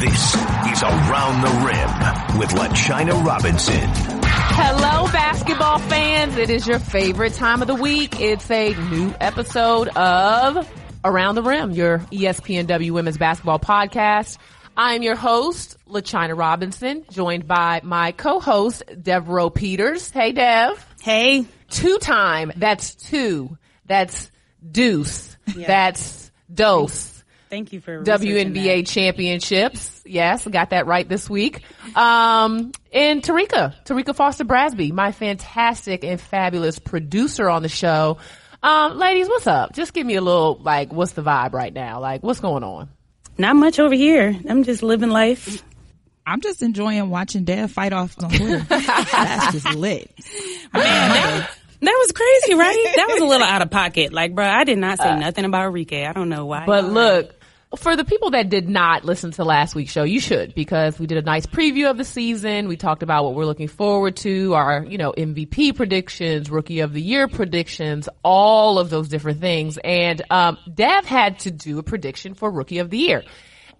This is Around the Rim with LaChina Robinson. Hello, basketball fans. It is your favorite time of the week. It's a new episode of Around the Rim, your ESPNW Women's Basketball Podcast. I'm your host, LaChina Robinson, joined by my co-host, Devereaux Peters. Hey, Dev. Hey. Two time. That's two. That's deuce. That's dose. Thank you for researching WNBA championships. Yes, got that right this week. Um, and Tarika, Tarika Foster Brasby, my fantastic and fabulous producer on the show. Um, ladies, what's up? Just give me a little, like, what's the vibe right now? Like, what's going on? Not much over here. I'm just living life. I'm just enjoying watching Dev fight off on Twitter. That's just lit. Man, That was crazy, right? That was a little out of pocket. Like, bro, I did not say nothing about Arike. I don't know why. But look, for the people that did not listen to last week's show, you should because we did a nice preview of the season. We talked about what we're looking forward to, our, you know, MVP predictions, rookie of the year predictions, all of those different things. And, um, Dev had to do a prediction for rookie of the year.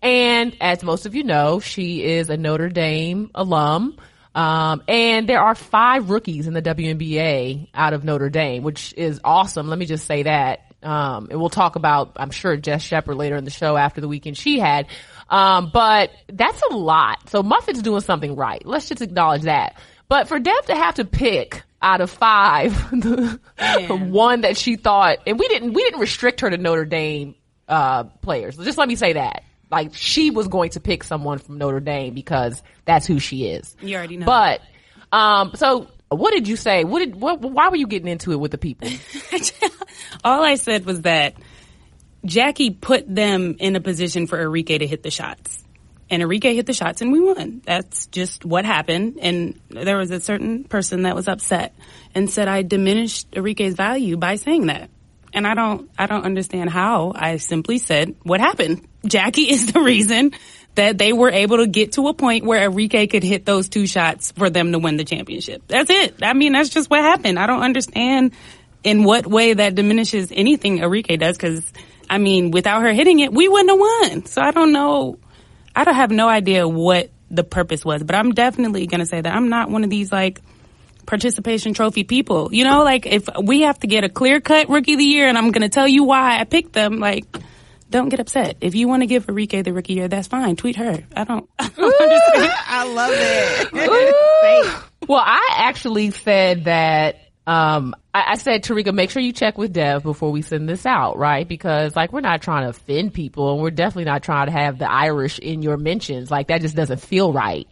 And as most of you know, she is a Notre Dame alum. Um, and there are five rookies in the WNBA out of Notre Dame, which is awesome. Let me just say that. Um, and we'll talk about, I'm sure, Jess Shepard later in the show after the weekend she had. Um, but that's a lot. So Muffet's doing something right. Let's just acknowledge that. But for Dev to have to pick out of five, the one that she thought, and we didn't, we didn't restrict her to Notre Dame, uh, players. Just let me say that. Like she was going to pick someone from Notre Dame because that's who she is. You already know. But, um, so what did you say? What did, what, why were you getting into it with the people? all I said was that Jackie put them in a position for Arike to hit the shots. And Arike hit the shots and we won. That's just what happened. And there was a certain person that was upset and said I diminished Arike's value by saying that. And I don't, I don't understand how. I simply said what happened. Jackie is the reason that they were able to get to a point where Arike could hit those two shots for them to win the championship. That's it. I mean, that's just what happened. I don't understand in what way that diminishes anything Arike does because, I mean, without her hitting it, we wouldn't have won. So I don't know. I don't have no idea what the purpose was, but I'm definitely going to say that I'm not one of these like participation trophy people. You know, like if we have to get a clear cut rookie of the year and I'm going to tell you why I picked them, like, don't get upset. If you want to give Arike the rookie year, that's fine. Tweet her. I don't, I don't understand. I love it. Well, I actually said that, um, I, I said, Tarika, make sure you check with Dev before we send this out, right? Because like we're not trying to offend people and we're definitely not trying to have the Irish in your mentions. Like that just doesn't feel right.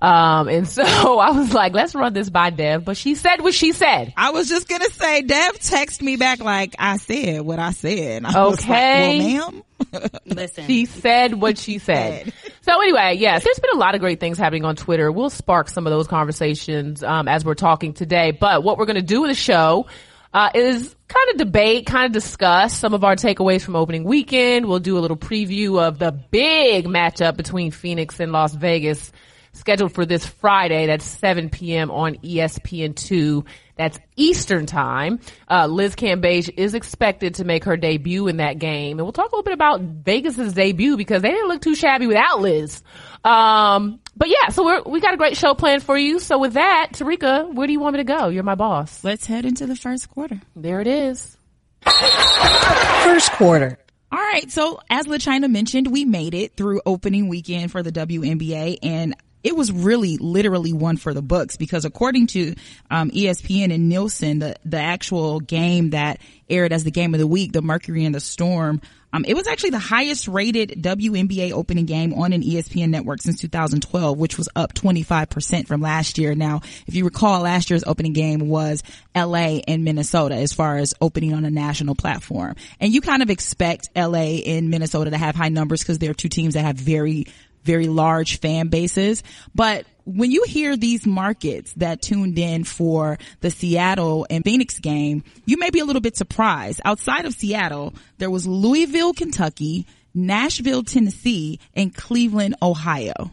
Um, and so I was like, let's run this by Dev, but she said what she said. I was just gonna say, Dev texted me back like I said what I said. I was like, Okay. well, ma'am. Listen. She said what she said. So anyway, yes, there's been a lot of great things happening on Twitter. We'll spark some of those conversations um, as we're talking today. But what we're going to do in the show uh, is kind of debate, kind of discuss some of our takeaways from opening weekend. We'll do a little preview of the big matchup between Phoenix and Las Vegas scheduled for this Friday. That's 7 p.m. on E ESPN2. That's Eastern time. Uh, Liz Cambage is expected to make her debut in that game. And we'll talk a little bit about Vegas's debut because they didn't look too shabby without Liz. Um, but yeah, so we're, we got a great show planned for you. So with that, Tarika, where do you want me to go? You're my boss. Let's head into the first quarter. There it is. First quarter. All right. So as LaChina mentioned, we made it through opening weekend for the WNBA and it was really literally one for the books because according to um, ESPN and Nielsen, the, the actual game that aired as the game of the week, the Mercury and the Storm, um, it was actually the highest rated WNBA opening game on an ESPN network since 2012, which was up 25% from last year. Now, if you recall, last year's opening game was LA and Minnesota as far as opening on a national platform. And you kind of expect LA and Minnesota to have high numbers because they're two teams that have very very large fan bases. But when you hear these markets that tuned in for the Seattle and Phoenix game, you may be a little bit surprised. Outside of Seattle, there was Louisville, Kentucky, Nashville, Tennessee, and Cleveland, Ohio.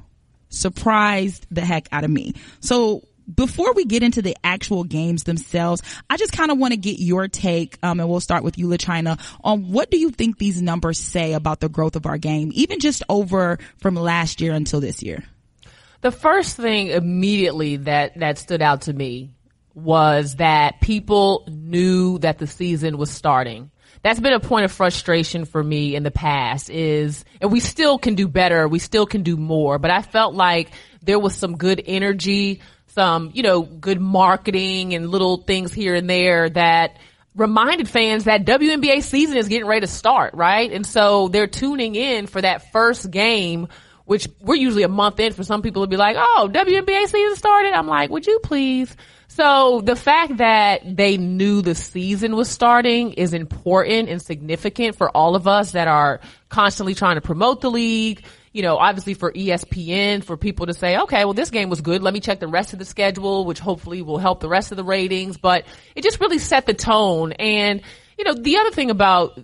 Surprised the heck out of me. So before we get into the actual games themselves, I just kind of want to get your take, um, and we'll start with you, LaChina, on what do you think these numbers say about the growth of our game, even just over from last year until this year? The first thing immediately that, that stood out to me was that people knew that the season was starting. That's been a point of frustration for me in the past is, and we still can do better. We still can do more, but I felt like there was some good energy, some, you know, good marketing and little things here and there that reminded fans that WNBA season is getting ready to start, right? And so they're tuning in for that first game which we're usually a month in for some people to be like, oh, WNBA season started. I'm like, would you please? So the fact that they knew the season was starting is important and significant for all of us that are constantly trying to promote the league. You know, obviously for ESPN, for people to say, okay, well, this game was good. Let me check the rest of the schedule, which hopefully will help the rest of the ratings. But it just really set the tone. And, you know, the other thing about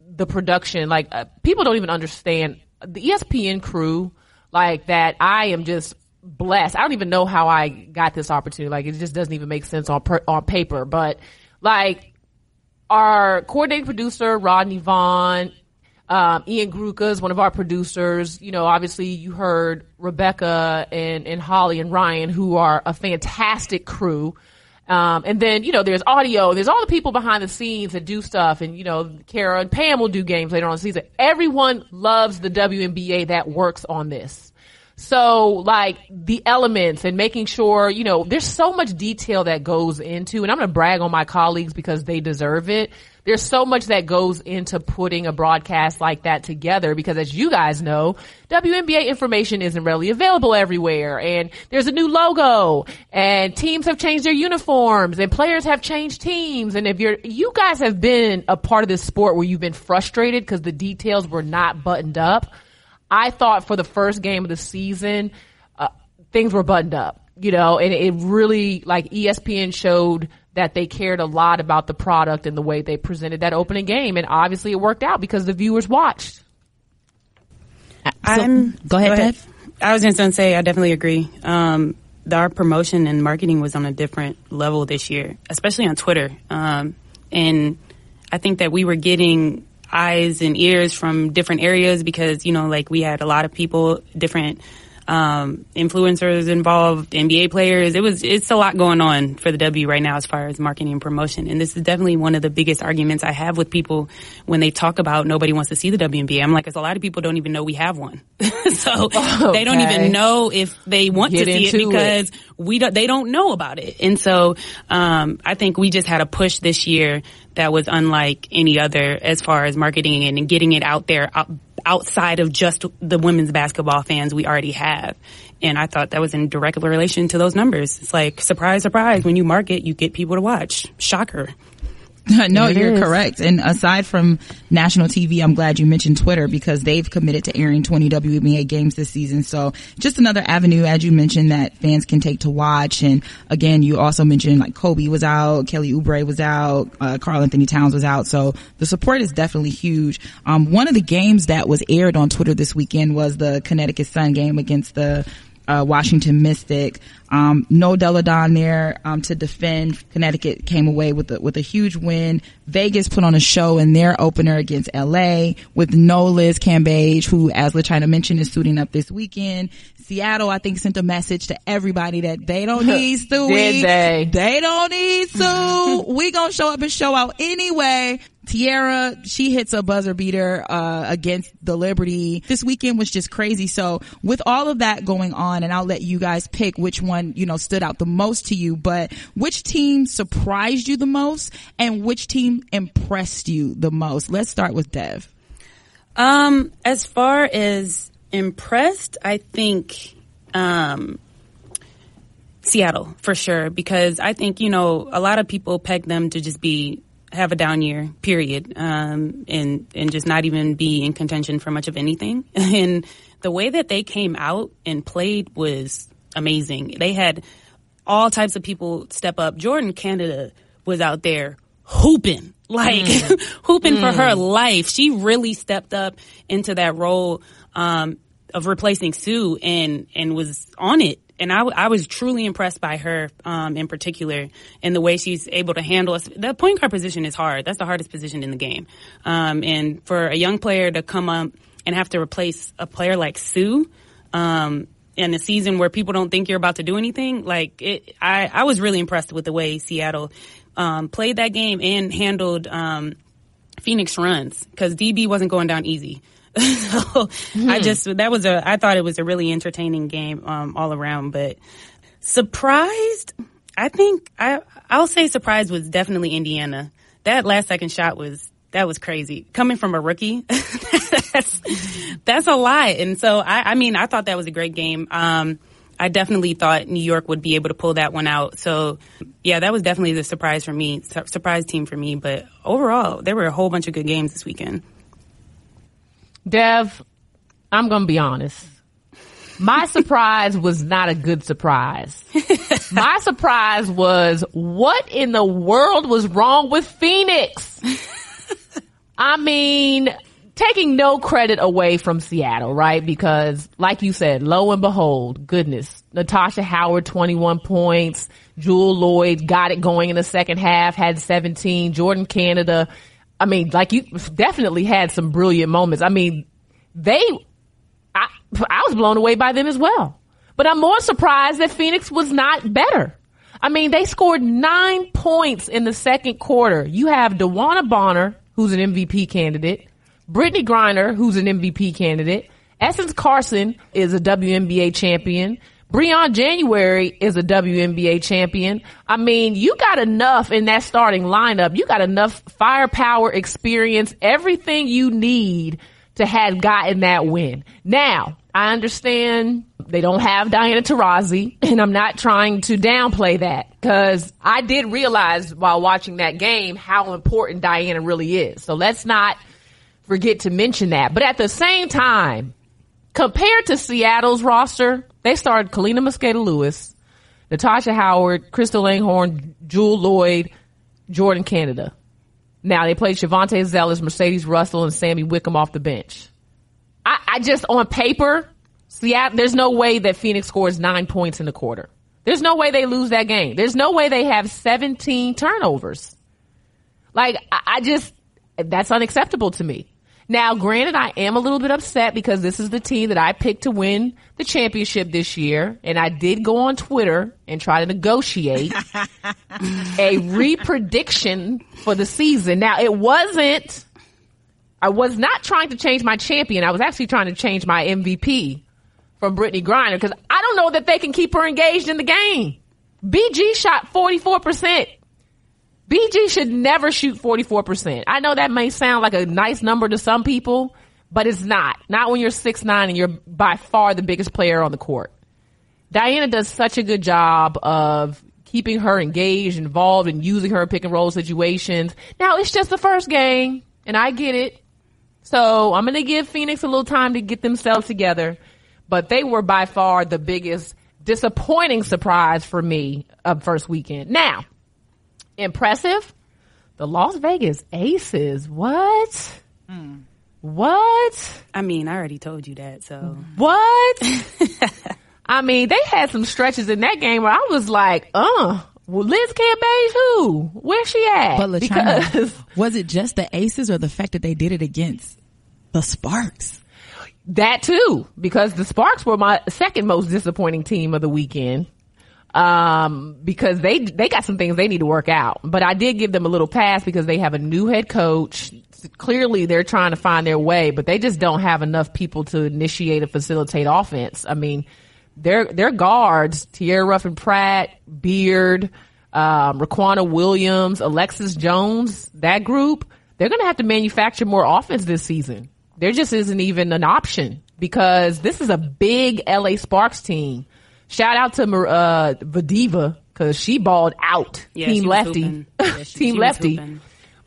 the production, like uh, people don't even understand the ESPN crew, like that I am just blessed. I don't even know how I got this opportunity. Like it just doesn't even make sense on per, on paper. But like our coordinating producer Rodney Vaughn, um, Ian Gruka is one of our producers. You know, obviously you heard Rebecca and and Holly and Ryan, who are a fantastic crew. Um, and then, you know, there's audio, there's all the people behind the scenes that do stuff. And, you know, Kara and Pam will do games later on the season. Everyone loves the WNBA that works on this. So like the elements and making sure, you know, there's so much detail that goes into, and I'm going to brag on my colleagues because they deserve it. There's so much that goes into putting a broadcast like that together because as you guys know, WNBA information isn't readily available everywhere and there's a new logo and teams have changed their uniforms and players have changed teams. And if you're, you guys have been a part of this sport where you've been frustrated because the details were not buttoned up I thought for the first game of the season, uh, things were buttoned up, you know, and it really, like ESPN showed that they cared a lot about the product and the way they presented that opening game. And obviously it worked out because the viewers watched. So, I'm, go ahead, go ahead. I was just going to say, I definitely agree. Um, our promotion and marketing was on a different level this year, especially on Twitter. Um, and I think that we were getting eyes and ears from different areas because, you know, like we had a lot of people, different um, influencers involved, NBA players. It was, it's a lot going on for the W right now as far as marketing and promotion. And this is definitely one of the biggest arguments I have with people when they talk about nobody wants to see the WNBA. I'm like, because a lot of people don't even know we have one. so okay. they don't even know if they want Get to see it because it. we don't, they don't know about it. And so, um, I think we just had a push this year that was unlike any other as far as marketing and getting it out there outside of just the women's basketball fans we already have. And I thought that was in direct relation to those numbers. It's like, surprise, surprise, when you market, you get people to watch. Shocker. no, you're is. correct. And aside from national TV, I'm glad you mentioned Twitter because they've committed to airing 20 WNBA games this season. So just another avenue, as you mentioned, that fans can take to watch. And again, you also mentioned like Kobe was out, Kelly Oubre was out, uh, Karl-Anthony Towns was out. So the support is definitely huge. Um, one of the games that was aired on Twitter this weekend was the Connecticut Sun game against the uh, Washington Mystic. Um, no Delle Donne there um, to defend. Connecticut came away with a, with a huge win. Vegas put on a show in their opener against LA with no Liz Cambage, who, as LaChina mentioned, is suiting up this weekend. Seattle, I think, sent a message to everybody that they don't need Sue. Did they? They don't need Sue. we gonna show up and show out anyway. Teaira, she hits a buzzer beater uh, against the Liberty. This weekend was just crazy. So with all of that going on, and I'll let you guys pick which one you know stood out the most to you. But which team surprised you the most, and which team impressed you the most? Let's start with Dev. Um, as far as impressed, I think um, Seattle for sure because I think you know a lot of people peg them to just be have a down year, period, um, and and just not even be in contention for much of anything. And the way that they came out and played was amazing. They had all types of people step up. Jordan Canada was out there hooping, like mm. hooping mm. for her mm. life. She really stepped up into that role. Um, of replacing Sue and and was on it. And I, I was truly impressed by her um, in particular and the way she's able to handle us. The point guard position is hard. That's the hardest position in the game. Um, and for a young player to come up and have to replace a player like Sue um, in a season where people don't think you're about to do anything, like it, I, I was really impressed with the way Seattle um, played that game and handled um, Phoenix runs because DB wasn't going down easy. so I just that was a I thought it was a really entertaining game um, all around. But surprised, I think I I'll say surprised was definitely Indiana. That last second shot was that was crazy coming from a rookie. that's that's a lot. And so I I mean I thought that was a great game. Um, I definitely thought New York would be able to pull that one out. So, yeah, that was definitely the surprise for me, su- surprise team for me. But overall, there were a whole bunch of good games this weekend. Dev, I'm going to be honest. My surprise was not a good surprise. My surprise was what in the world was wrong with Phoenix? I mean, taking no credit away from Seattle, right? Because like you said, lo and behold, goodness, Natasha Howard, 21 points. Jewell Lloyd got it going in the second half, had 17. Jordan Canada, I mean, like you definitely had some brilliant moments. I mean, they, I, I was blown away by them as well. But I'm more surprised that Phoenix was not better. I mean, they scored nine points in the second quarter. You have DeWanda Bonner, who's an MVP candidate. Brittney Griner, who's an MVP candidate. Essence Carson is a WNBA champion. Briann January is a WNBA champion. I mean, you got enough in that starting lineup. You got enough firepower, experience, everything you need to have gotten that win. Now, I understand they don't have Diana Taurasi, and I'm not trying to downplay that because I did realize while watching that game how important Diana really is. So let's not forget to mention that. But at the same time, compared to Seattle's roster, they started Kaleena Mosqueda Lewis, Natasha Howard, Crystal Langhorn, Jewell Lloyd, Jordan Canada. Now they played Shavonte Zellous, Mercedes Russell, and Sami Whitcomb off the bench. I, I just on paper, Seattle, there's no way that Phoenix scores nine points in the quarter. There's no way they lose that game. There's no way they have 17 turnovers. Like, I, I just, that's unacceptable to me. Now, granted, I am a little bit upset because this is the team that I picked to win the championship this year. And I did go on Twitter and try to negotiate a reprediction for the season. Now, it wasn't, I was not trying to change my champion. I was actually trying to change my MVP from Brittney Griner because I don't know that they can keep her engaged in the game. BG shot 44%. BG should never shoot 44%. I know that may sound like a nice number to some people, but it's not. Not when you're six nine and you're by far the biggest player on the court. Diana does such a good job of keeping her engaged, involved, and using her pick and roll situations. Now it's just the first game, and I get it. So I'm gonna give Phoenix a little time to get themselves together, but they were by far the biggest disappointing surprise for me of first weekend. Now, impressive. The Las Vegas Aces. What? What? I mean, I already told you that, so. What? I mean, they had some stretches in that game where I was like, uh, well, Liz Cambage, who? Where's she at? But LaChina, because was it just the Aces or the fact that they did it against the Sparks? that too, because the Sparks were my second most disappointing team of the weekend. Um, because they, they got some things they need to work out, but I did give them a little pass because they have a new head coach. Clearly they're trying to find their way, but they just don't have enough people to initiate and facilitate offense. I mean, their, their guards, Tierra Ruffin Pruitt, Beard, um, Riquna Williams, Alexis Jones, that group, they're going to have to manufacture more offense this season. There just isn't even an option because this is a big LA Sparks team. Shout out to uh, Vadiva because she balled out. Yeah, team lefty. Yeah, she- team she lefty.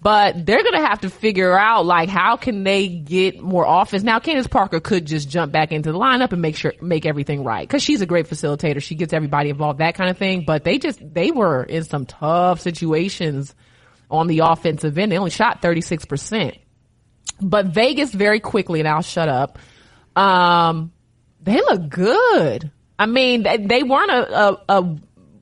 But they're gonna have to figure out like how can they get more offense. Now Candace Parker could just jump back into the lineup and make sure make everything right because she's a great facilitator. She gets everybody involved, that kind of thing. But they just they were in some tough situations on the offensive end. They only shot thirty six percent. But Vegas very quickly, and I'll shut up. Um, They look good. I mean, they, weren't a, a, a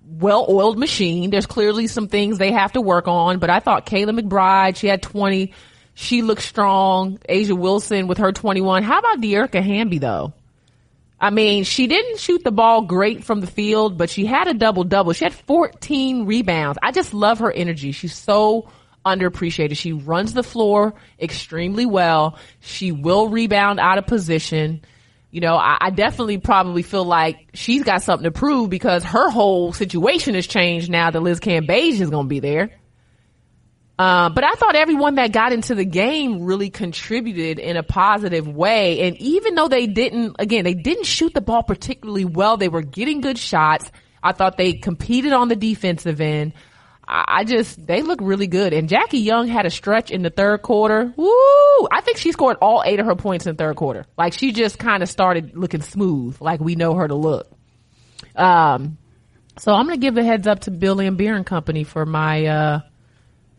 well-oiled machine. There's clearly some things they have to work on, but I thought Kayla McBride, she had 20. She looked strong. A'ja Wilson with her 21. How about Dearica Hamby though? I mean, she didn't shoot the ball great from the field, but she had a double double. She had 14 rebounds. I just love her energy. She's so underappreciated. She runs the floor extremely well. She will rebound out of position. You know, I, I definitely probably feel like she's got something to prove because her whole situation has changed now that Liz Cambage is going to be there. Uh, but I thought everyone that got into the game really contributed in a positive way. And even though they didn't, again, they didn't shoot the ball particularly well, they were getting good shots. I thought they competed on the defensive end. I just, they look really good. And Jackie Young had a stretch in the third quarter. Woo! I think she scored all eight of her points in third quarter. Like she just kind of started looking smooth, like we know her to look. Um, so I'm to give a heads up to Bill Laimbeer and Company for my, uh,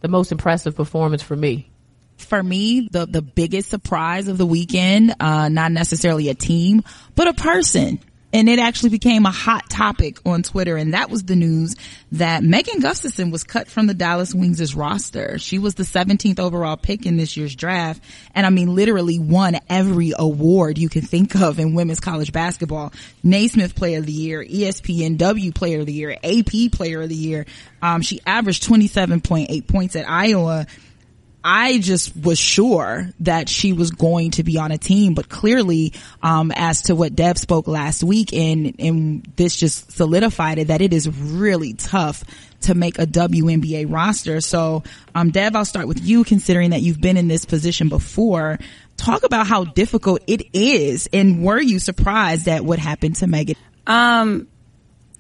the most impressive performance for me? For me, the, the biggest surprise of the weekend, uh, not necessarily a team, but a person. And it actually became a hot topic on Twitter. And that was the news that Megan Gustafson was cut from the Dallas Wings' roster. She was the 17th overall pick in this year's draft. And I mean, literally won every award you can think of in women's college basketball. Naismith Player of the Year, ESPNW Player of the Year, AP Player of the Year. Um, she averaged 27.8 points at Iowa I just was sure that she was going to be on a team, but clearly, um, as to what Dev spoke last week and, and this just solidified it that it is really tough to make a WNBA roster. So, um, Dev, I'll start with you considering that you've been in this position before. Talk about how difficult it is and were you surprised at what happened to Megan? Um,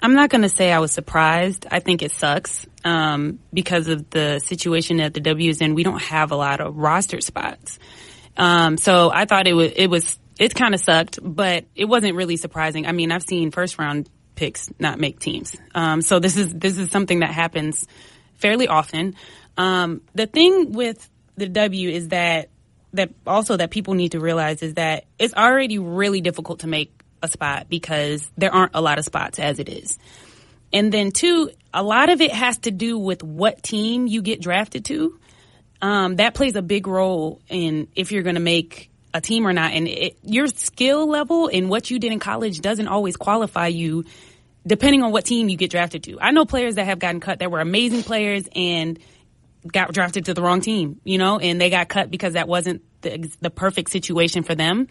I'm not going to say I was surprised. I think it sucks um, because of the situation that the W is in. We don't have a lot of roster spots, um, so I thought it was it was it kind of sucked, but it wasn't really surprising. I mean, I've seen first round picks not make teams, um, so this is this is something that happens fairly often. Um, the thing with the W is that that also that people need to realize is that it's already really difficult to make a spot because there aren't a lot of spots as it is. And then two, a lot of it has to do with what team you get drafted to. Um, that plays a big role in if you're going to make a team or not. And it, your skill level and what you did in college doesn't always qualify you depending on what team you get drafted to. I know players that have gotten cut that were amazing players and got drafted to the wrong team, you know, and they got cut because that wasn't the, the perfect situation for them.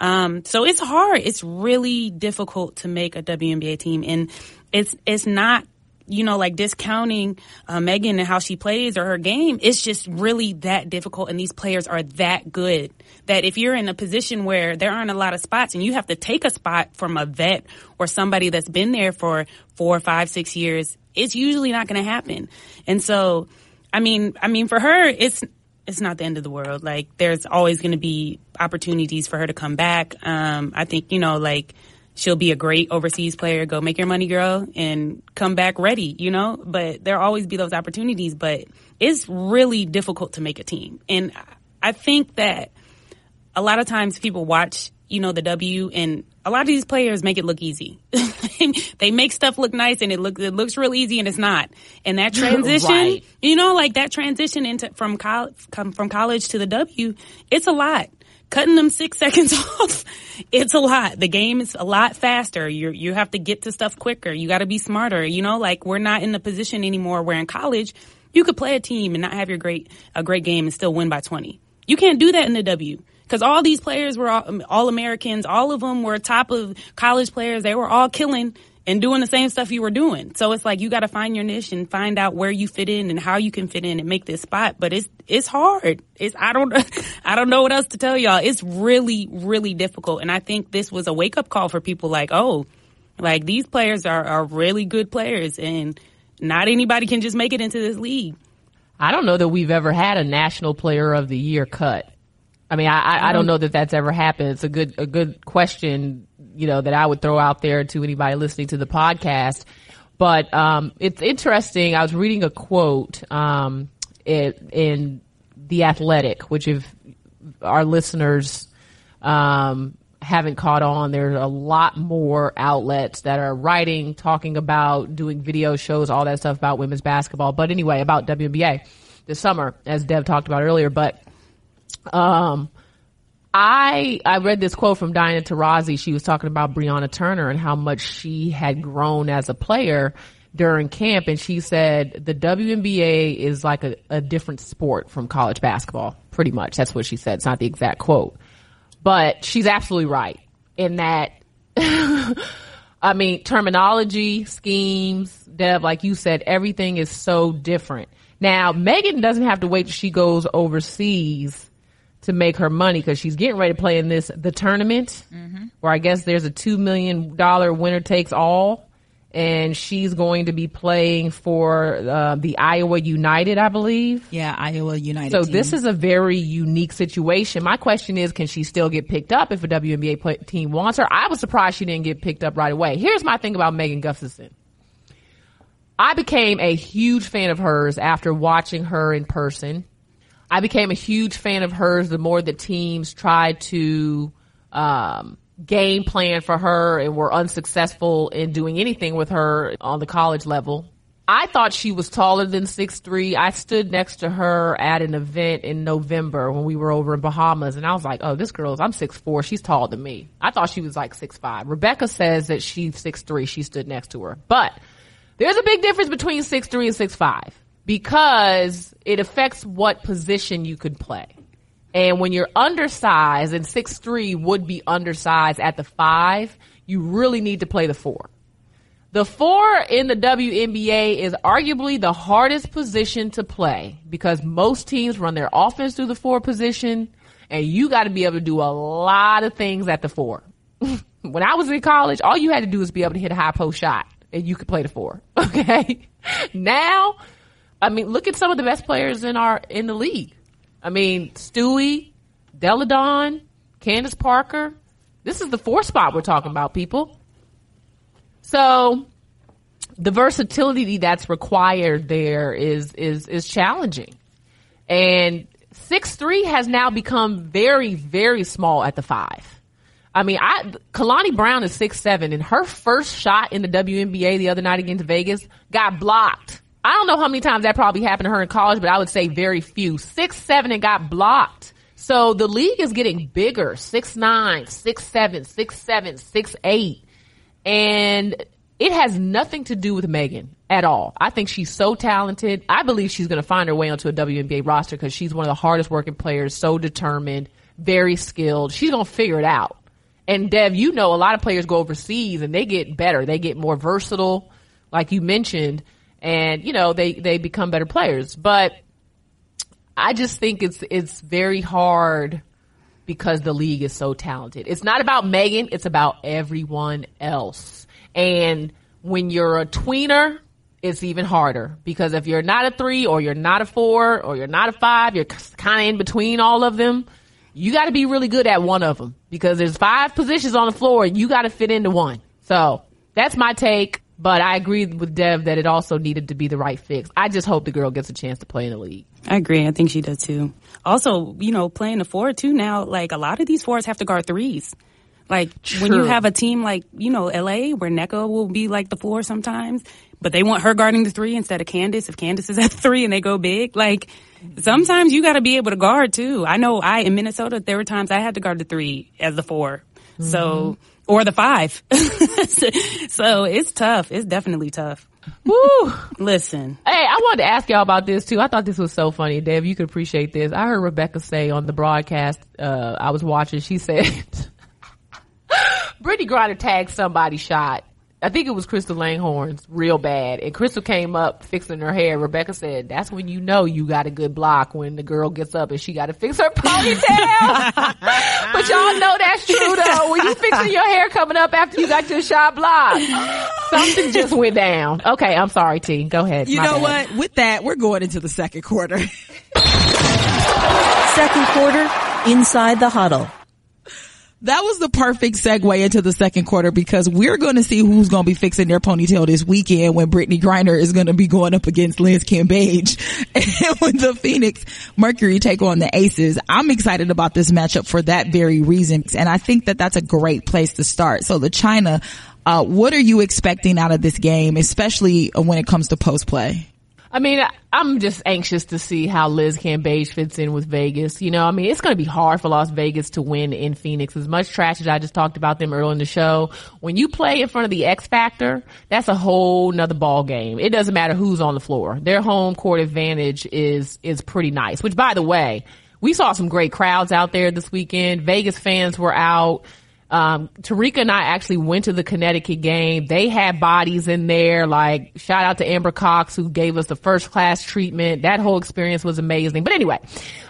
Um, so it's hard. It's really difficult to make a WNBA team, and it's it's not you know, like discounting uh, Megan and how she plays or her game. It's just really that difficult, and these players are that good that if you're in a position where there aren't a lot of spots and you have to take a spot from a vet or somebody that's been there for four, five, six years, it's usually not going to happen. And so, I mean, I mean, for her, it's it's not the end of the world. Like there's always going to be opportunities for her to come back. Um, I think you know, like she'll be a great overseas player. Go make your money, girl, and come back ready. You know, but there'll always be those opportunities. But it's really difficult to make a team, and I think that a lot of times people watch, you know, the W and a lot of these players make it look easy. they make stuff look nice and it looks it looks real easy and it's not. And that transition, right. you know, like that transition into from college from college to the W, it's a lot. Cutting them six seconds off, it's a lot. The game is a lot faster. You you have to get to stuff quicker. You got to be smarter. You know, like we're not in the position anymore where in college you could play a team and not have your great a great game and still win by twenty. You can't do that in the W because all these players were all, all, Americans. All of them were top of college players. They were all killing and doing the same stuff you were doing. So it's like you got to find your niche and find out where you fit in and how you can fit in and make this spot. But it's it's hard. It's I don't I don't know what else to tell y'all. It's really really difficult. And I think this was a wake up call for people like oh, like these players are are really good players and not anybody can just make it into this league. I don't know that we've ever had a national player of the year cut. I mean, I, I don't know that that's ever happened. It's a good, a good question, you know, that I would throw out there to anybody listening to the podcast. But, um, it's interesting. I was reading a quote, um, it, in The Athletic, which if our listeners, um, haven't caught on. There's a lot more outlets that are writing, talking about, doing video shows, all that stuff about women's basketball. But anyway, about WNBA this summer, as Dev talked about earlier. But, um, I I read this quote from Diana Taurasi. She was talking about Brianna Turner and how much she had grown as a player during camp, and she said the WNBA is like a, a different sport from college basketball. Pretty much, that's what she said. It's not the exact quote, but she's absolutely right in that. I mean, terminology, schemes, Dev, like you said, everything is so different. Now, Megan doesn't have to wait till she goes overseas to make her money because she's getting ready to play in this the tournament Mm-hmm. where I guess there's a two million dollar winner takes all, and she's going to be playing for uh, the Iowa United, I believe. Yeah, Iowa United. So team. this is a very unique situation. My question is, can she still get picked up if a WNBA play- team wants her? I was surprised she didn't get picked up right away. Here's my thing about Megan Gustafson. I became a huge fan of hers after watching her in person. I became a huge fan of hers the more the teams tried to um, game plan for her and were unsuccessful in doing anything with her on the college level. I thought she was taller than six three. I stood next to her at an event in November when we were over in Bahamas and I was like, oh, this girl's, I'm six four. She's taller than me. I thought she was like six five. Rebecca says that she's six three. She stood next to her. But there's a big difference between six three and six five because it affects what position you could play. And when you're undersized and six three would be undersized at the five, you really need to play the four. The four in the WNBA is arguably the hardest position to play because most teams run their offense through the four position and you got to be able to do a lot of things at the four. when I was in college, all you had to do was be able to hit a high post shot and you could play the four. Okay. now, I mean, look at some of the best players in our, in the league. I mean, Stewie, Delle Donne, Candace Parker. This is the four spot we're talking about, people. So the versatility that's required there is is is challenging. And six three has now become very, very small at the five. I mean, I Kalani Brown is six seven, and her first shot in the WNBA the other night against Vegas got blocked. I don't know how many times that probably happened to her in college, but I would say very few. Six seven and got blocked. So the league is getting bigger. Six nine, six seven, six seven, six eight. And it has nothing to do with Megan at all. I think she's so talented. I believe she's going to find her way onto a WNBA roster because she's one of the hardest working players, so determined, very skilled. She's going to figure it out. And Dev, you know, a lot of players go overseas and they get better. They get more versatile, like you mentioned, and you know, they, they become better players. But I just think it's, it's very hard because the league is so talented. It's not about Megan, it's about everyone else. And when you're a tweener, it's even harder because if you're not a three or you're not a four or you're not a five, you're kind of in between all of them. You got to be really good at one of them because there's five positions on the floor and you got to fit into one. So that's my take. But I agree with Dev that it also needed to be the right fix. I just hope the girl gets a chance to play in the league. I agree. I think she does too. Also, you know, playing the four too now, like a lot of these fours have to guard threes. Like when you have a team like, you know, LA where Nneka will be like the four sometimes, but they want her guarding the three instead of Candace. If Candace is at three and they go big, like sometimes you got to be able to guard too. I know I, in Minnesota, there were times I had to guard the three as the 4 So, mm-hmm. Or the five. so it's tough. It's definitely tough. Woo! Listen, Hey, I wanted to ask y'all about this too. I thought this was so funny. Dave, you could appreciate this. I heard Rebecca say on the broadcast, uh, I was watching, she said, Brittney Griner tagged somebody shot. I think it was Crystal Langhorns real bad. And Crystal came up fixing her hair. Rebecca said, that's when you know you got a good block when the girl gets up and she got to fix her ponytail. but y'all know that's true though. When you fixing your hair coming up after you got your shot blocked, something just went down. Okay, I'm sorry, T. Go ahead. You My know bad. what? With that, we're going into the second quarter. Second quarter, inside the huddle. That was the perfect segue into the second quarter because we're going to see who's going to be fixing their ponytail this weekend when Brittney Griner is going to be going up against Liz Cambage and when the Phoenix Mercury take on the Aces. I'm excited about this matchup for that very reason. And I think that that's a great place to start. So LaChina, uh, what are you expecting out of this game, especially when it comes to post play? I mean, I'm just anxious to see how Liz Cambage fits in with Vegas. You know, I mean, it's going to be hard for Las Vegas to win in Phoenix. As much trash as I just talked about them earlier in the show, when you play in front of the X Factor, that's a whole nother ball game. It doesn't matter who's on the floor. Their home court advantage is, is pretty nice, which by the way, we saw some great crowds out there this weekend. Vegas fans were out. Um, and I actually went to the Connecticut game. They had bodies in there. Like shout out to Amber Cox who gave us the first class treatment. That whole experience was amazing. But anyway,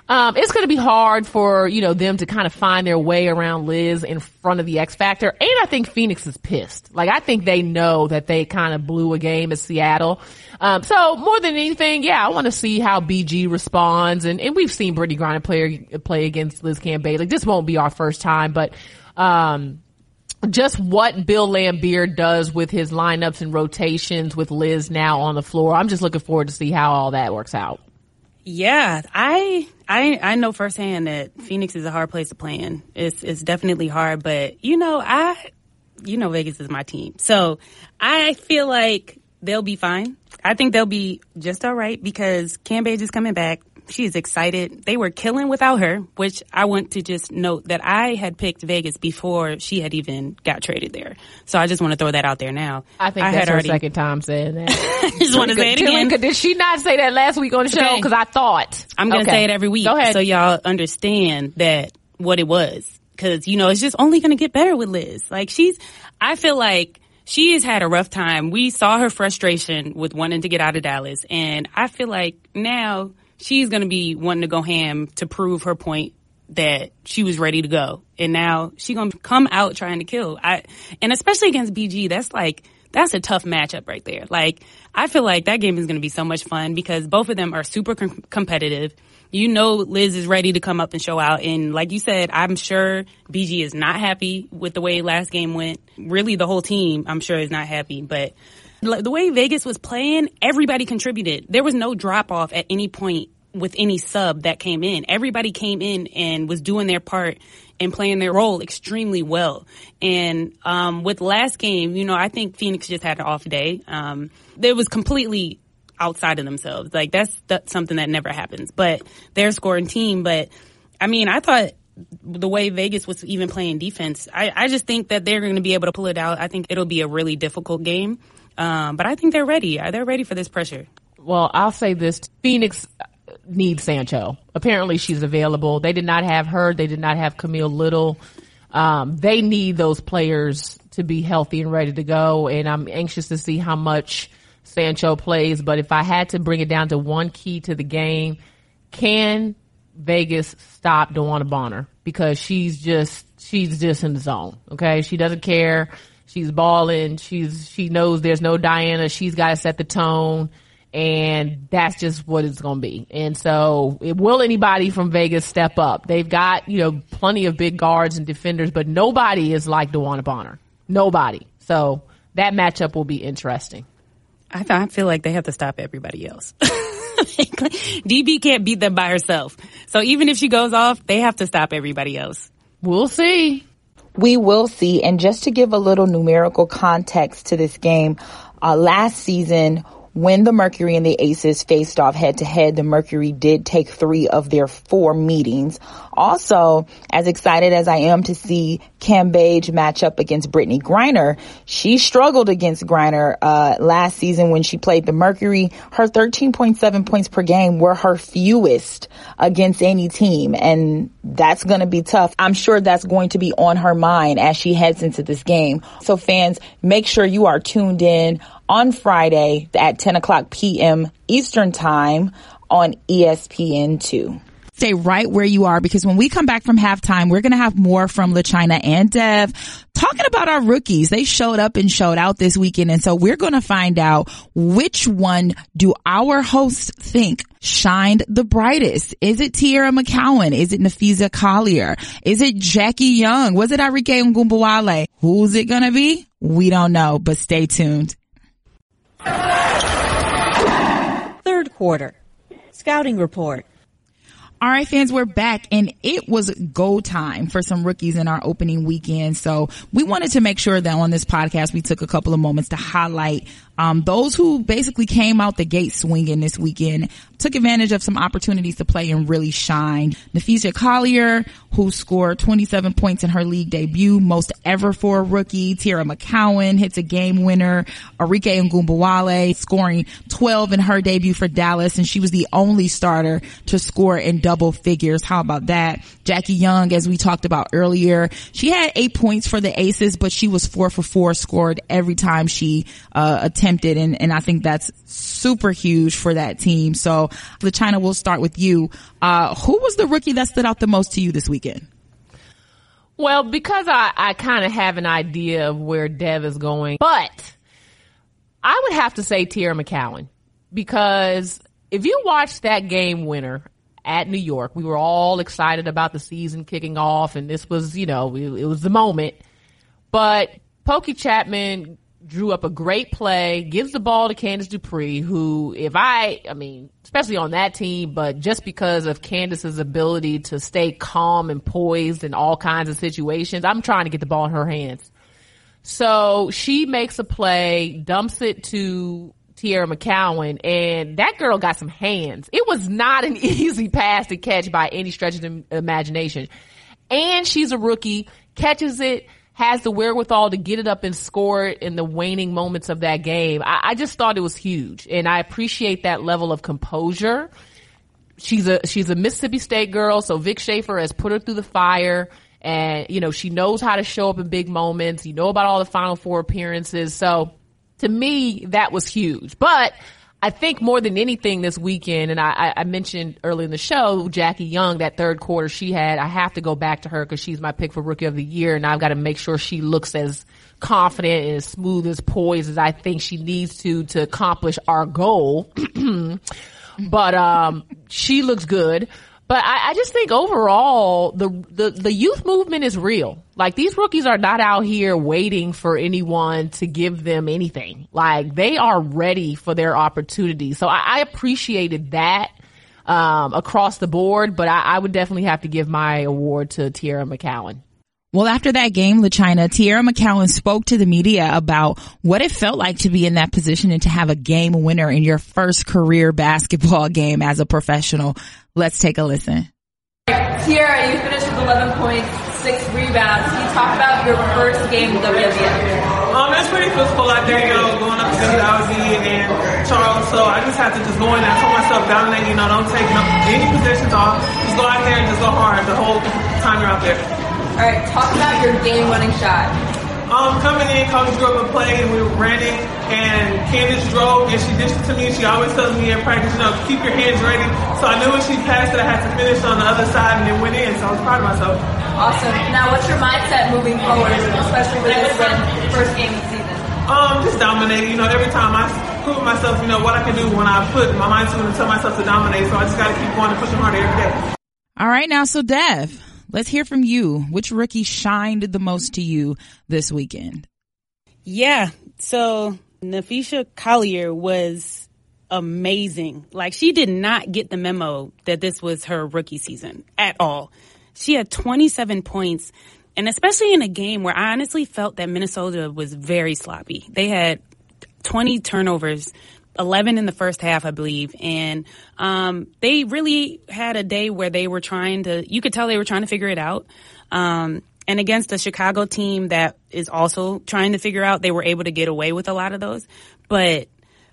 um, it's going to be hard for you know them to kind of find their way around Liz in front of the X Factor. And I think Phoenix is pissed. Like I think they know that they kind of blew a game at Seattle. Um, so more than anything, yeah, I want to see how BG responds. And, and we've seen Brittney Griner play play against Liz Cambage. Like this won't be our first time, but um, just what Bill Laimbeer does with his lineups and rotations with Liz now on the floor. I'm just looking forward to see how all that works out. Yeah, I I I know firsthand that Phoenix is a hard place to play in. It's it's definitely hard, but you know, I you know Vegas is my team. So, I feel like they'll be fine. I think they'll be just all right because Cambage is coming back. She is excited. They were killing without her, which I want to just note that I had picked Vegas before she had even got traded there. So I just want to throw that out there now. I think I that's had her already, second time saying that. I just want to say it again. Did she not say that last week on the show? Okay. Because I thought. I'm going to Okay. say it every week Go ahead. so y'all understand that what it was. Cause, you know, it's just only going to get better with Liz. Like she's, I feel like she has had a rough time. We saw her frustration with wanting to get out of Dallas. And I feel like now she's going to be wanting to go ham to prove her point that she was ready to go. And now she going to come out trying to kill. I, and especially against BG, that's like, that's a tough matchup right there. Like, I feel like that game is going to be so much fun because both of them are super com- competitive. You know, Liz is ready to come up and show out. And like you said, I'm sure BG is not happy with the way last game went. Really, the whole team, I'm sure, is not happy. But the way Vegas was playing, everybody contributed. There was no drop off at any point with any sub that came in. Everybody came in and was doing their part and playing their role extremely well. And um, with last game, you know, I think Phoenix just had an off day. Um, it was completely outside of themselves. Like that's, that's something that never happens. But they're scoring team. But I mean, I thought the way Vegas was even playing defense, I, I just think that they're going to be able to pull it out. I think it'll be a really difficult game. Um, but I think they're ready. Are They're ready for this pressure. Well, I'll say this. Phoenix needs Sancho. Apparently she's available. They did not have her. They did not have Camille Little. Um, they need those players to be healthy and ready to go. And I'm anxious to see how much Sancho plays. But if I had to bring it down to one key to the game, can Vegas stop DeWanda Bonner? Because she's just, she's just in the zone. Okay. She doesn't care. She's balling. She's, she knows there's no Diana. She's got to set the tone and that's just what it's going to be. And so, it, will anybody from Vegas step up? They've got you know plenty of big guards and defenders, but nobody is like DeWanda Bonner. Nobody. So that matchup will be interesting. I, th- I feel like they have to stop everybody else. DB can't beat them by herself. So even if she goes off, they have to stop everybody else. We'll see. We will see. And just to give a little numerical context to this game, uh, last season, when the Mercury and the Aces faced off head to head, the Mercury did take three of their four meetings. Also, as excited as I am to see Cambage match up against Brittney Griner, she struggled against Griner, uh, last season when she played the Mercury. Her 13.7 points per game were her fewest against any team. And that's going to be tough. I'm sure that's going to be on her mind as she heads into this game. So fans, make sure you are tuned in on Friday at 10 o'clock p.m. Eastern time on E ESPN2. Stay right where you are because when we come back from halftime, we're going to have more from LaChina and Dev talking about our rookies, they showed up and showed out this weekend. And so we're going to find out which one do our hosts think shined the brightest? Is it Teaira McCowan? Is it Napheesa Collier? Is it Jackie Young? Was it Arike Ogunbowale? Who's it going to be? We don't know, but stay tuned. Third quarter. Scouting report. All right, fans, we're back and it was go time for some rookies in our opening weekend. So we wanted to make sure that on this podcast, we took a couple of moments to highlight um, those who basically came out the gate swinging this weekend took advantage of some opportunities to play and really shine. Napheesa Collier, who scored 27 points in her league debut, most ever for a rookie. Teaira McCowan hits a game winner. Arike Ogunbowale scoring 12 in her debut for Dallas, and she was the only starter to score in double figures. How about that? Jackie Young, as we talked about earlier, she had eight points for the Aces, but she was four for four, scored every time she uh, attempted, and, and I think that's super huge for that team. So LaChina, we'll start with you. Uh, who was the rookie that stood out the most to you this weekend? Well, because I, I kind of have an idea of where Dev is going, but I would have to say Teaira McCowan because if you watch that game winner at New York, we were all excited about the season kicking off and this was, you know, it, it was the moment. But Pokey Chatman drew up a great play, gives the ball to Candice Dupree, who, if I, I mean, especially on that team, but just because of Candice's ability to stay calm and poised in all kinds of situations, I'm trying to get the ball in her hands. So she makes a play, dumps it to Teaira McCowan, and that girl got some hands. It was not an easy pass to catch by any stretch of the imagination. And she's a rookie, catches it, has the wherewithal to get it up and score it in the waning moments of that game. I, I just thought it was huge and I appreciate that level of composure. She's a, she's a Mississippi State girl, so Vic Schaefer has put her through the fire and, you know, she knows how to show up in big moments. You know about all the Final Four appearances. So to me, that was huge. But I think more than anything this weekend, and I, I mentioned early in the show, Jackie Young, that third quarter she had, I have to go back to her because she's my pick for rookie of the year, and I've got to make sure she looks as confident and as smooth as poised as I think she needs to to accomplish our goal. but um, she looks good. But I, I, just think overall, the, the, the youth movement is real. Like these rookies are not out here waiting for anyone to give them anything. Like they are ready for their opportunity. So I, I appreciated that, um, across the board, but I, I would definitely have to give my award to Teaira McCowan. Well, after that game, LaChina, Teaira McCowan spoke to the media about what it felt like to be in that position and to have a game winner in your first career basketball game as a professional. Let's take a listen. Teaira, you finished with 11 points, six rebounds. Can you talk about your first game with WNBA? Um, it's pretty physical out there, you know, going up against Ozzy and Charles. So I just had to just go in there. I told myself, dominate, you know, don't take no, any positions off. Just go out there and just go hard the whole time you're out there. All right, talk about your game-winning shot. Um, coming in, Coach drew up a play, and we ran it, and Candice drove, and she dished it to me. She always tells me in practice, you know, keep your hands ready. So I knew when she passed it, I had to finish on the other side, and it went in, so I was proud of myself. Awesome. Now, what's your mindset moving forward, especially with this first game of the season? Um, just dominating. You know, every time I prove myself, you know, what I can do when I put my mind to it and tell myself to dominate. So I just got to keep going and pushing harder every day. All right, now, so Dev, let's hear from you. Which rookie shined the most to you this weekend? Yeah, so Napheesa Collier was amazing. Like she did not get the memo that this was her rookie season at all. She had 27 points and especially in a game where I honestly felt that Minnesota was very sloppy. They had 20 turnovers, 11 in the first half, I believe. And, um, they really had a day where they were trying to, you could tell they were trying to figure it out. Um, and against a Chicago team that is also trying to figure out, they were able to get away with a lot of those. But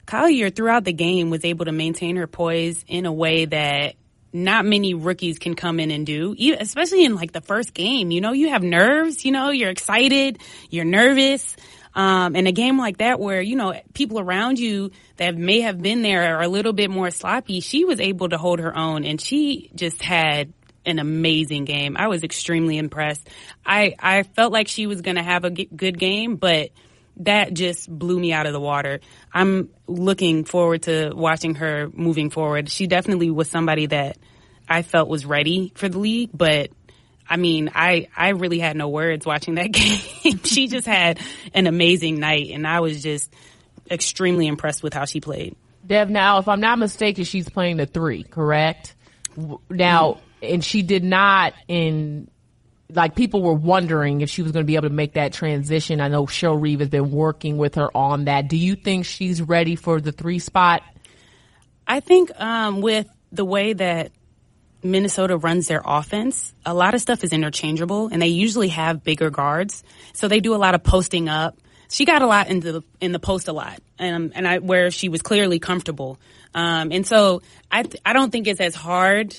Collier throughout the game was able to maintain her poise in a way that not many rookies can come in and do, especially in like the first game. You know, you have nerves, you know, you're excited, you're nervous. Um, and a game like that where, you know, people around you that may have been there are a little bit more sloppy, she was able to hold her own and she just had an amazing game. I was extremely impressed. I I felt like she was going to have a g- good game, but that just blew me out of the water. I'm looking forward to watching her moving forward. She definitely was somebody that I felt was ready for the league, but I mean, I, I really had no words watching that game. she just had an amazing night and I was just extremely impressed with how she played. Dev, now, if I'm not mistaken, she's playing the three, correct? Now, and she did not in, like people were wondering if she was going to be able to make that transition. I know Cheryl Reeve has been working with her on that. Do you think she's ready for the three spot? I think um, with the way that Minnesota runs their offense, a lot of stuff is interchangeable, and they usually have bigger guards, so they do a lot of posting up. She got a lot into the in the post a lot, um, and I where she was clearly comfortable, um, and so I th- I don't think it's as hard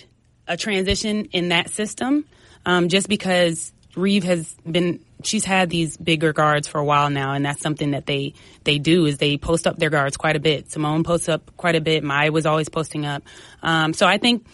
a transition in that system, um, just because Reeve has been she's had these bigger guards for a while now, and that's something that they they do is they post up their guards quite a bit. Simone posts up quite a bit. Mai was always posting up, um, so I think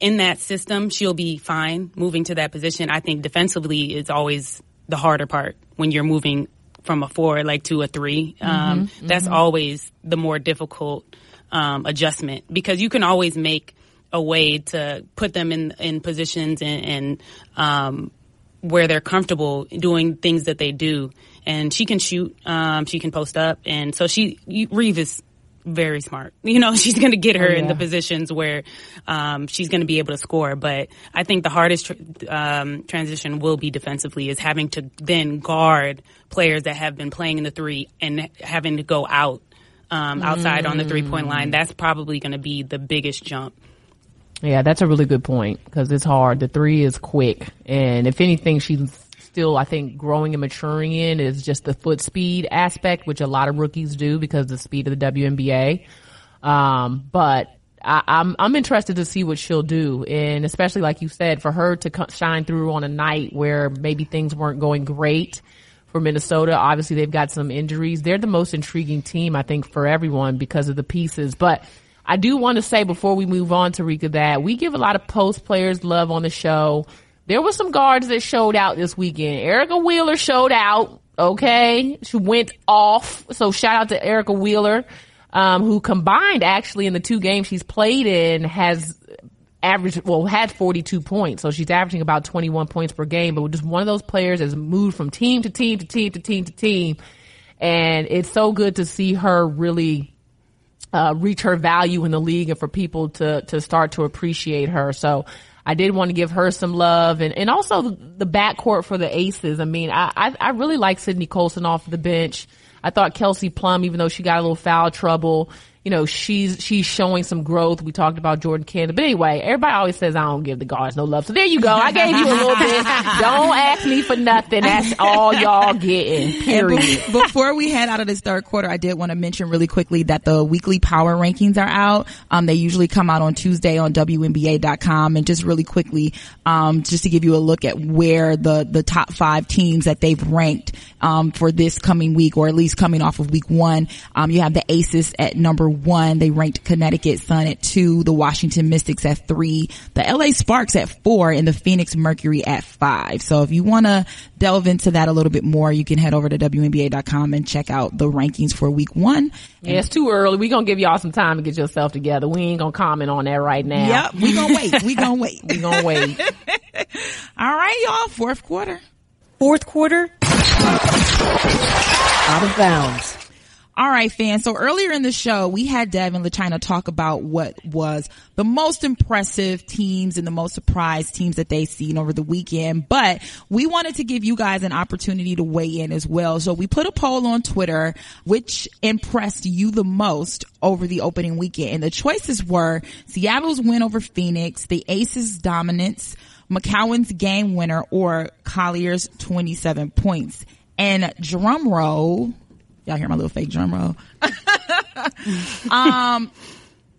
in that system, she'll be fine moving to that position. I think defensively is always the harder part when you're moving from a four like to a 3 Um, that's always the more difficult um, adjustment because you can always make a way to put them in in positions and, and um, where they're comfortable doing things that they do. And she can shoot, um, she can post up, and so she Reeve is very smart. You know, she's going to get her in the positions where um, she's going to be able to score. But I think the hardest tr- um, transition will be defensively is having to then guard players that have been playing in the three and having to go out um, outside on the three point line. That's probably going to be the biggest jump. Yeah, that's a really good point because it's hard. The three is quick, and if anything, she's still, I think, growing and maturing in is just the foot speed aspect, which a lot of rookies do because of the speed of the WNBA. Um, but I, I'm I'm interested to see what she'll do, and especially like you said, for her to co- shine through on a night where maybe things weren't going great for Minnesota. Obviously, they've got some injuries. They're the most intriguing team, I think, for everyone because of the pieces. But I do want to say before we move on to Rika that we give a lot of post players love on the show. There were some guards that showed out this weekend. Erica Wheeler showed out. Okay. She went off. So shout out to Erica Wheeler, um, who combined actually in the two games she's played in has averaged, well, had 42 points. So she's averaging about 21 points per game, but just one of those players has moved from team to team to team to team to team. And it's so good to see her really uh, reach her value in the league and for people to to start to appreciate her. So I did want to give her some love and, and also the, backcourt for the Aces. I mean, I, I, I really like Sydney Colson off the bench. I thought Kelsey Plum, even though she got a little foul trouble, you know, she's, she's showing some growth. We talked about Jordin Canada. But anyway, everybody always says I don't give the guards no love. So there you go. I gave you a little bit. Don't ask me for nothing. That's all y'all getting. Period. be- before we head out of this third quarter, I did want to mention really quickly that the weekly power rankings are out. Um, they usually come out on Tuesday on WNBA.com. And just really quickly, um, just to give you a look at where the, the top five teams that they've ranked, um, for this coming week, or at least coming off of week one. Um, you have the Aces at number one. They ranked Connecticut Sun at two, the Washington Mystics at three, the LA Sparks at four, and the Phoenix Mercury at five. So if you want to delve into that a little bit more, you can head over to WNBA.com and check out the rankings for week one. Yeah, it's too early. We're gonna give y'all some time to get yourself together. We ain't gonna comment on that right now. Yep, we gonna wait. We gonna wait. We gonna wait. All right, y'all. Fourth quarter. Fourth quarter. Out of bounds. All right, fans. So earlier in the show, we had Dev and LaChina talk about what was the most impressive teams and the most surprised teams that they've seen over the weekend. But we wanted to give you guys an opportunity to weigh in as well. So we put a poll on Twitter, which impressed you the most over the opening weekend. And the choices were Seattle's win over Phoenix, the Aces dominance, McCowan's game winner, or Collier's 27 points. And drum roll, Y'all hear my little fake drum roll? um,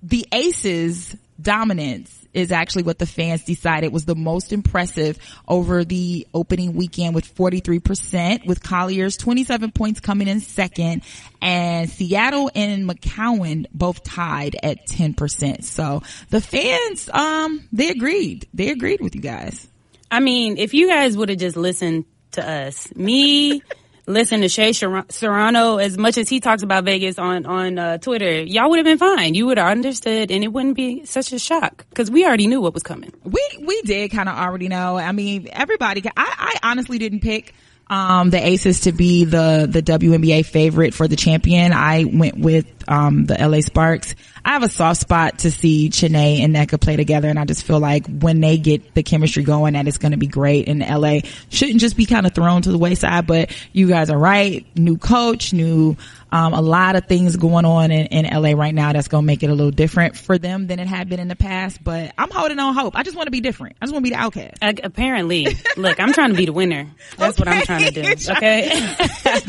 the Aces dominance is actually what the fans decided was the most impressive over the opening weekend with 43% with Collier's 27 points coming in second and Seattle and McCowan both tied at 10%. So the fans, um, they agreed. They agreed with you guys. I mean, if you guys would have just listened to us, me, listen to Shea Serrano as much as he talks about Vegas on on uh, Twitter, y'all would have been fine. You would have understood, and it wouldn't be such a shock because we already knew what was coming. We we did kind of already know. I mean, everybody. I I honestly didn't pick um, the Aces to be the the WNBA favorite for the champion. I went with um, the LA Sparks. I have a soft spot to see Chiney and Nneka play together, and I just feel like when they get the chemistry going, that it's going to be great. And LA shouldn't just be kind of thrown to the wayside. But you guys are right. New coach, new um, a lot of things going on in, in LA right now that's going to make it a little different for them than it had been in the past. But I'm holding on hope. I just want to be different. I just want to be the outcast. Uh, apparently, look, I'm trying to be the winner. That's okay. what I'm trying to do. Okay,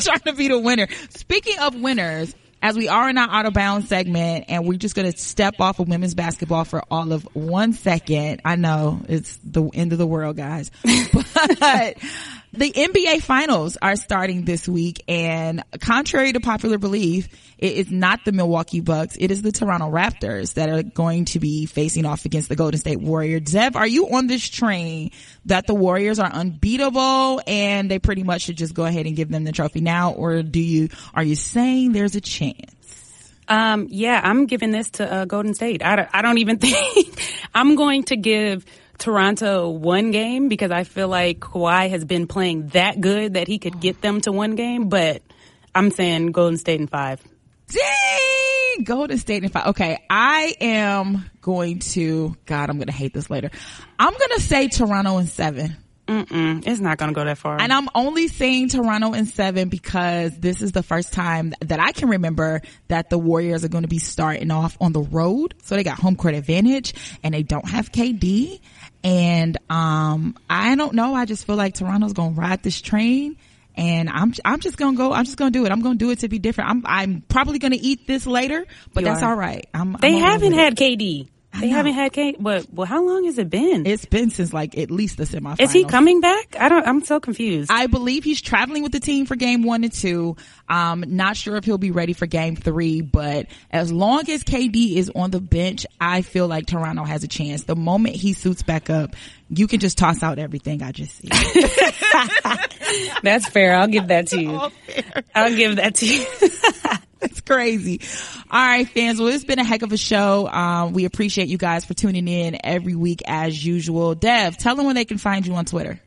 trying to be the winner. Speaking of winners as we are in our out of bounds segment and we're just going to step off of women's basketball for all of one second. I know it's the end of the world, guys, but the NBA finals are starting this week and contrary to popular belief, it is not the Milwaukee Bucks. It is the Toronto Raptors that are going to be facing off against the Golden State Warriors. Dev, are you on this train that the Warriors are unbeatable and they pretty much should just go ahead and give them the trophy now? Or do you, are you saying there's a chance? Um, yeah, I'm giving this to uh, Golden State. I I don't even think I'm going to give Toronto one game because I feel like Kawhi has been playing that good that he could get them to one game, but I'm saying Golden State in five. Dang! Golden State in five. Okay, I am going to, God, I'm going to hate this later. I'm going to say Toronto in seven. Mm-mm, it's not going to go that far. And I'm only saying Toronto in seven because this is the first time that I can remember that the Warriors are going to be starting off on the road. So they got home court advantage and they don't have KD. And, um, I don't know. I just feel like Toronto's to ride this train and I'm I'm just gonna go. I'm just gonna do it. I'm gonna do it to be different. I'm I'm probably gonna eat this later, but you that's are. all right. I'm, they I'm haven't had KD. They haven't had KD, but well, how long has it been? It's been since like at least the semifinals. Is he coming back? I don't. I'm so confused. I believe he's traveling with the team for game one and two. Um, not sure if he'll be ready for game three, but as long as KD is on the bench, I feel like Toronto has a chance. The moment he suits back up, you can just toss out everything I just said. That's fair. I'll give that to you. I'll give that to you. That's crazy. All right, fans. Well, it's been a heck of a show. Um, we appreciate you guys for tuning in every week as usual. Dev, tell them where they can find you on Twitter.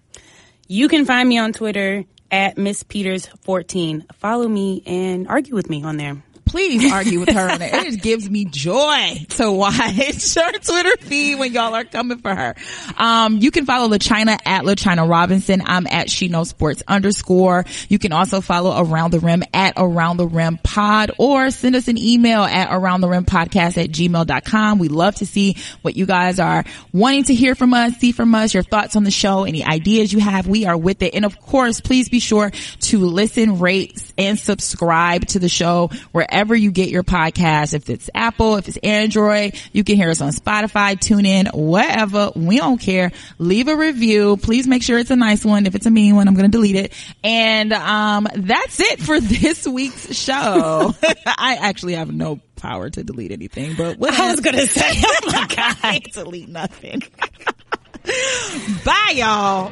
You can find me on Twitter at Miss Peters 14. Follow me and argue with me on there please argue with her on it. It just gives me joy to watch her Twitter feed when y'all are coming for her. Um, you can follow LaChina at LaChina Robinson. I'm at She Knows Sports underscore. You can also follow Around the Rim at Around the Rim Pod or send us an email at Around the Rim Podcast at gmail.com. We love to see what you guys are wanting to hear from us, see from us, your thoughts on the show, any ideas you have. We are with it. And of course, please be sure to listen, rate, and subscribe to the show wherever wherever you get your podcast. If it's Apple, if it's Android, you can hear us on Spotify, tune in, whatever. We don't care. Leave a review. Please make sure it's a nice one. If it's a mean one, I'm going to delete it. And, um, that's it for this week's show. I actually have no power to delete anything, but what I was going to say, oh my God, delete nothing. Bye y'all.